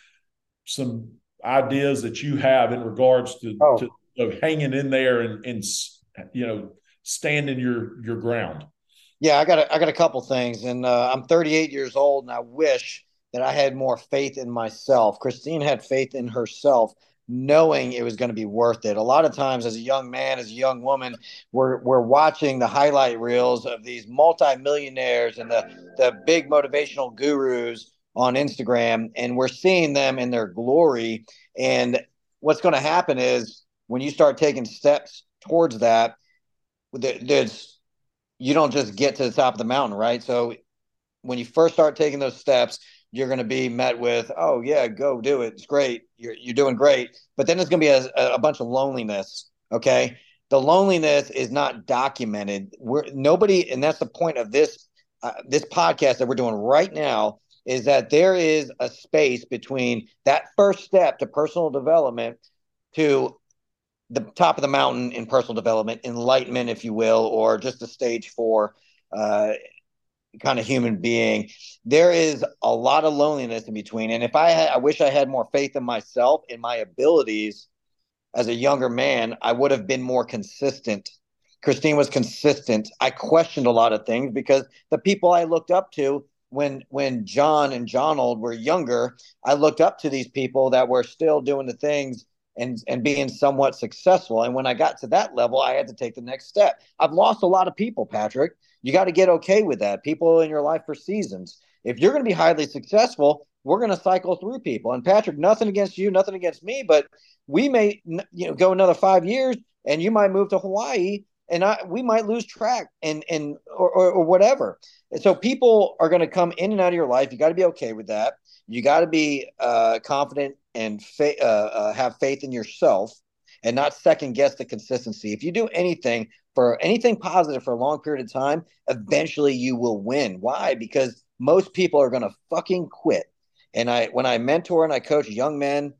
some ideas that you have in regards to, oh. to of hanging in there and, and you know standing your your ground? Yeah, I got a, I got a couple things, and uh, I'm 38 years old, and I wish that I had more faith in myself. Christine had faith in herself, knowing it was going to be worth it. A lot of times, as a young man, as a young woman, we're we're watching the highlight reels of these multimillionaires and the the big motivational gurus on Instagram, and we're seeing them in their glory. And what's going to happen is when you start taking steps towards that, there's you don't just get to the top of the mountain, right? So when you first start taking those steps, you're going to be met with, "Oh yeah, go do it. It's great. You're you're doing great." But then there's going to be a, a bunch of loneliness. Okay, the loneliness is not documented. We're nobody, and that's the point of this uh, this podcast that we're doing right now is that there is a space between that first step to personal development to the top of the mountain in personal development, enlightenment, if you will, or just a stage four uh, kind of human being. There is a lot of loneliness in between. And if I had, I wish I had more faith in myself, in my abilities as a younger man, I would have been more consistent. Christine was consistent. I questioned a lot of things because the people I looked up to when when John and Jonold were younger, I looked up to these people that were still doing the things and and being somewhat successful. And when I got to that level, I had to take the next step. I've lost a lot of people, Patrick. You got to get okay with that. People in your life for seasons. If you're going to be highly successful, we're going to cycle through people. And Patrick, nothing against you, nothing against me, but we may you know go another five years, and you might move to Hawaii, and I, we might lose track and and or, or, or whatever. And so people are going to come in and out of your life. You got to be okay with that. You got to be uh, confident and fa- uh, uh, have faith in yourself and not second guess the consistency. If you do anything for anything positive for a long period of time, eventually you will win. Why? Because most people are going to fucking quit. And I, when I mentor and I coach young men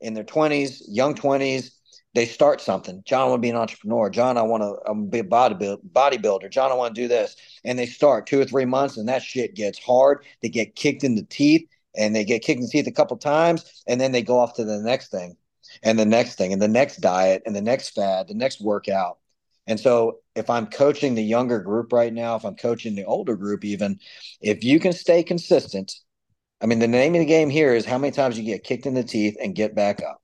in their 20s, young 20s, they start something. John, want to be an entrepreneur. John, I want to, be a. Bodybuilder. John, I want to do this. And they start two or three months, and that shit gets hard. They get kicked in the teeth and they get kicked in the teeth a couple times and then they go off to the next thing and the next thing and the next diet and the next fad the next workout and so if i'm coaching the younger group right now if i'm coaching the older group even if you can stay consistent i mean the name of the game here is how many times you get kicked in the teeth and get back up.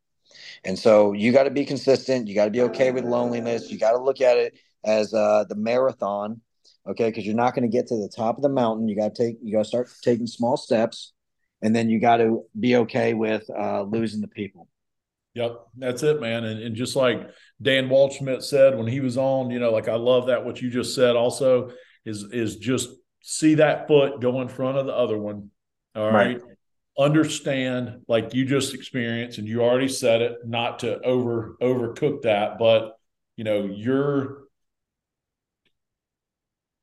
And so you got to be consistent. You got to be okay with loneliness. You got to look at it as uh, the marathon okay? Because you're not going to get to the top of the mountain. You got to take you got to start taking small steps and then you got to be okay with uh, losing the people. Yep, that's it, man. And, and just like Dan Waldschmidt said when he was on, you know, like I love that what you just said. Also, is is just see that foot go in front of the other one. All right. right. Understand, like you just experienced, and you already said it, not to over overcook that, but you know, your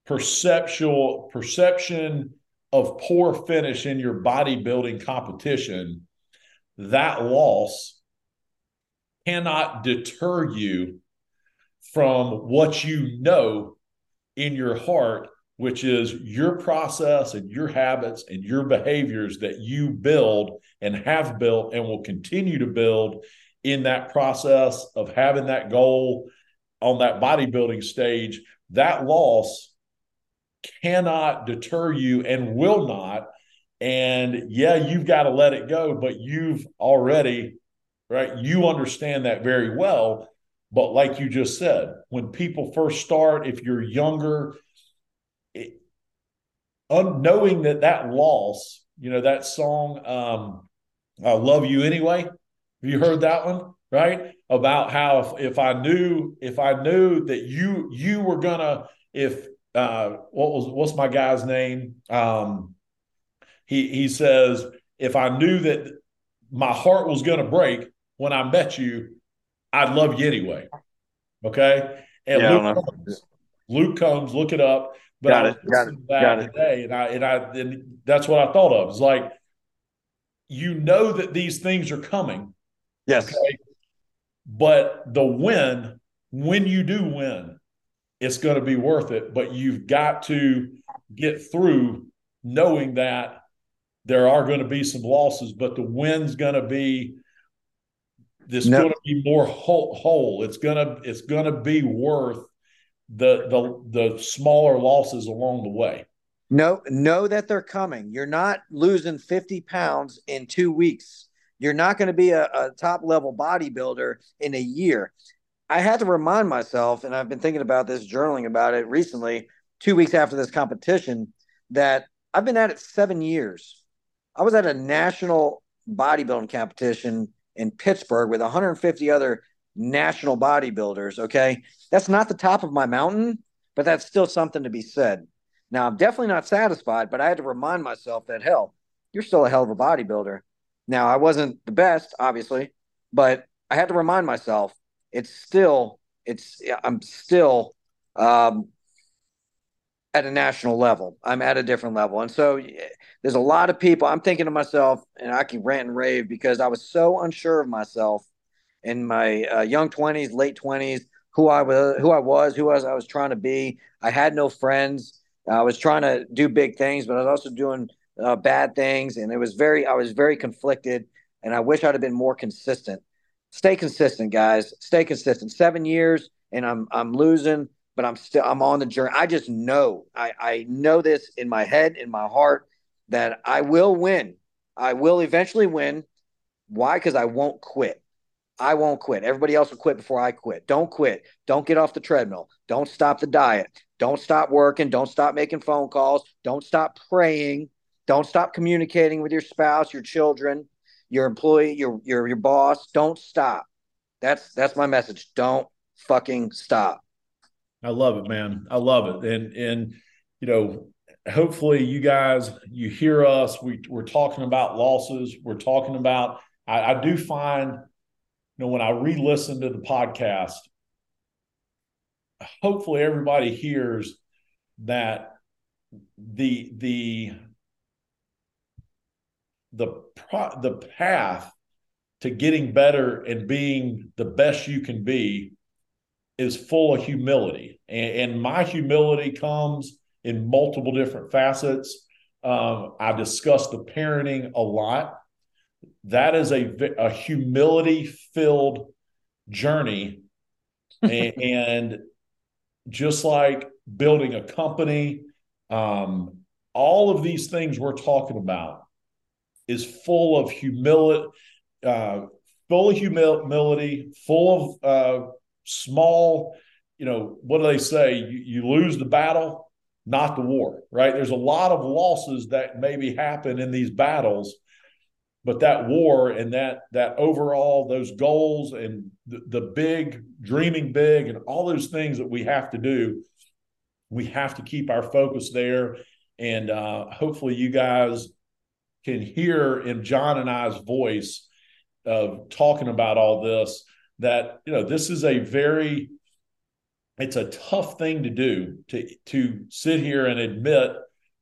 perceptual perception of poor finish in your bodybuilding competition, that loss cannot deter you from what you know in your heart, which is your process and your habits and your behaviors that you build and have built and will continue to build in that process of having that goal on that bodybuilding stage. That loss cannot deter you and will not. And yeah, you've got to let it go, but you've already, right? You understand that very well. But like you just said, when people first start, if you're younger, it, knowing that that loss, you know, that song, um, I love you anyway. Have you heard that one? Right. About how if, if I knew, if I knew that you, you were gonna, if uh, what was what's my guy's name? Um, he he says, if I knew that my heart was going to break when I met you, I'd love you anyway. Okay, and yeah, Luke, Combs, Luke Combs, look it up. But got I it, got it, got it. Today, and I and I and that's what I thought of. It's like you know that these things are coming. Yes. Okay? But the win, when you do win, it's going to be worth it. But you've got to get through knowing that there are going to be some losses, but the win's going to be this no. going to be more whole, whole. It's gonna it's gonna be worth the the the smaller losses along the way. No, know that they're coming. You're not losing 50 pounds in two weeks. You're not going to be a, a top level bodybuilder in a year. I had to remind myself, and I've been thinking about this, journaling about it recently, two weeks after this competition, that I've been at it seven years. I was at a national bodybuilding competition in Pittsburgh with 150 other national bodybuilders. Okay. That's not the top of my mountain, but that's still something to be said. Now, I'm definitely not satisfied, but I had to remind myself that, hell, you're still a hell of a bodybuilder. Now, I wasn't the best, obviously, but I had to remind myself it's still, it's, I'm still um, at a national level. I'm at a different level. And so there's a lot of people. I'm thinking to myself, and I can rant and rave because I was so unsure of myself in my uh, young 20s, late 20s, who I was, who I was, who was I was trying to be. I had no friends. I was trying to do big things, but I was also doing uh, bad things, and it was very, I was very conflicted. And I wish I'd have been more consistent. Stay consistent, guys. Stay consistent. Seven years, and I'm I'm losing but I'm still I'm on the journey. I just know I I know this in my head, in my heart, that I will win. I will eventually win. Why? Because I won't quit. I won't quit. Everybody else will quit before I quit. Don't quit. Don't get off the treadmill. Don't stop the diet. Don't stop working. Don't stop making phone calls. Don't stop praying. Don't stop communicating with your spouse, your children, your employee, your your your boss. Don't stop. That's that's my message. Don't fucking stop. I love it, man. I love it. And and you know, hopefully you guys you hear us. We we're talking about losses. We're talking about. I, I do find, you know, when I re-listen to the podcast, hopefully everybody hears that the the the pro, the path to getting better and being the best you can be is full of humility. And, and my humility comes in multiple different facets. Um, I discuss the parenting a lot. That is a, a humility filled journey. and, and, just like building a company, um, all of these things we're talking about is full of humility, uh, full of humility, full of uh, small, you know, what do they say? You, you lose the battle, not the war, right? There's a lot of losses that maybe happen in these battles, but that war and that that overall those goals and the, the big dreaming big and all those things that we have to do, we have to keep our focus there. And uh, hopefully, you guys can hear in John and I's voice of talking about all this that you know this is a very it's a tough thing to do to to sit here and admit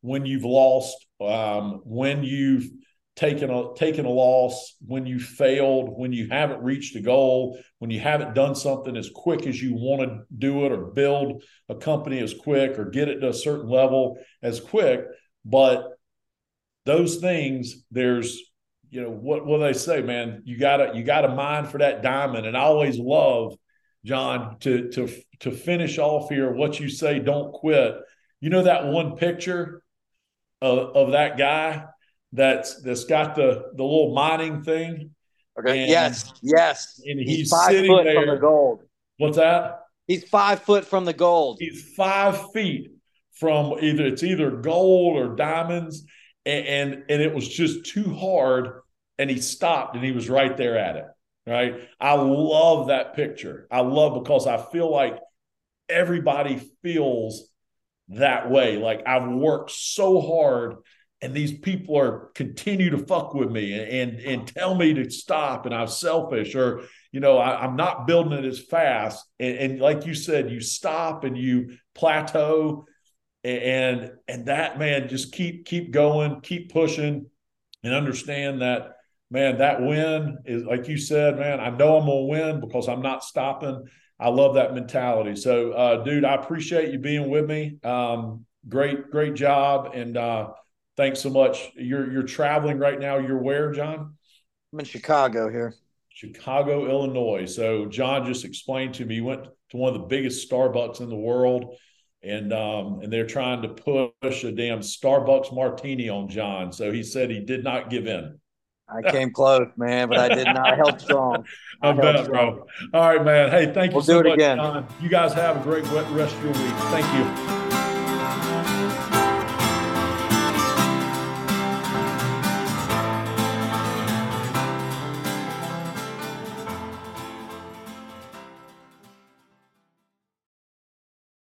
when you've lost um, when you've taken a taken a loss when you failed when you haven't reached a goal when you haven't done something as quick as you want to do it or build a company as quick or get it to a certain level as quick. But those things there's you know what what they say, man. You gotta you gotta mine for that diamond. And I always love John to to to finish off here. What you say, don't quit. You know that one picture of, of that guy that's that's got the the little mining thing. Okay. And, yes. Yes. And he's, he's five sitting foot there. from the gold. What's that? He's five foot from the gold. He's five feet from either it's either gold or diamonds and, and, and it was just too hard and he stopped and he was right there at it right? I love that picture. I love because i feel like everybody feels that way. Like i've worked so hard and these people are continue to fuck with me and and, and tell me to stop and i'm selfish or you know I, am not building it as fast. And, and like you said you stop and you plateau and and that man just keep keep going keep pushing and understand that man, that win is like you said, man. I know I'm gonna win because I'm not stopping. I love that mentality. So, uh, dude, I appreciate you being with me. Um, great, great job, and uh, thanks so much. You're you're traveling right now. You're where, John? I'm in Chicago here. Chicago, Illinois. So John just explained to me he went to one of the biggest Starbucks in the world and um, and they're trying to push a damn Starbucks martini on John. So he said he did not give in. I came close, man, but I did not. I held strong. I, I bet, strong. bro. All right, man. Hey, thank you we'll so do it much, again. John. You guys have a great rest of your week. Thank you.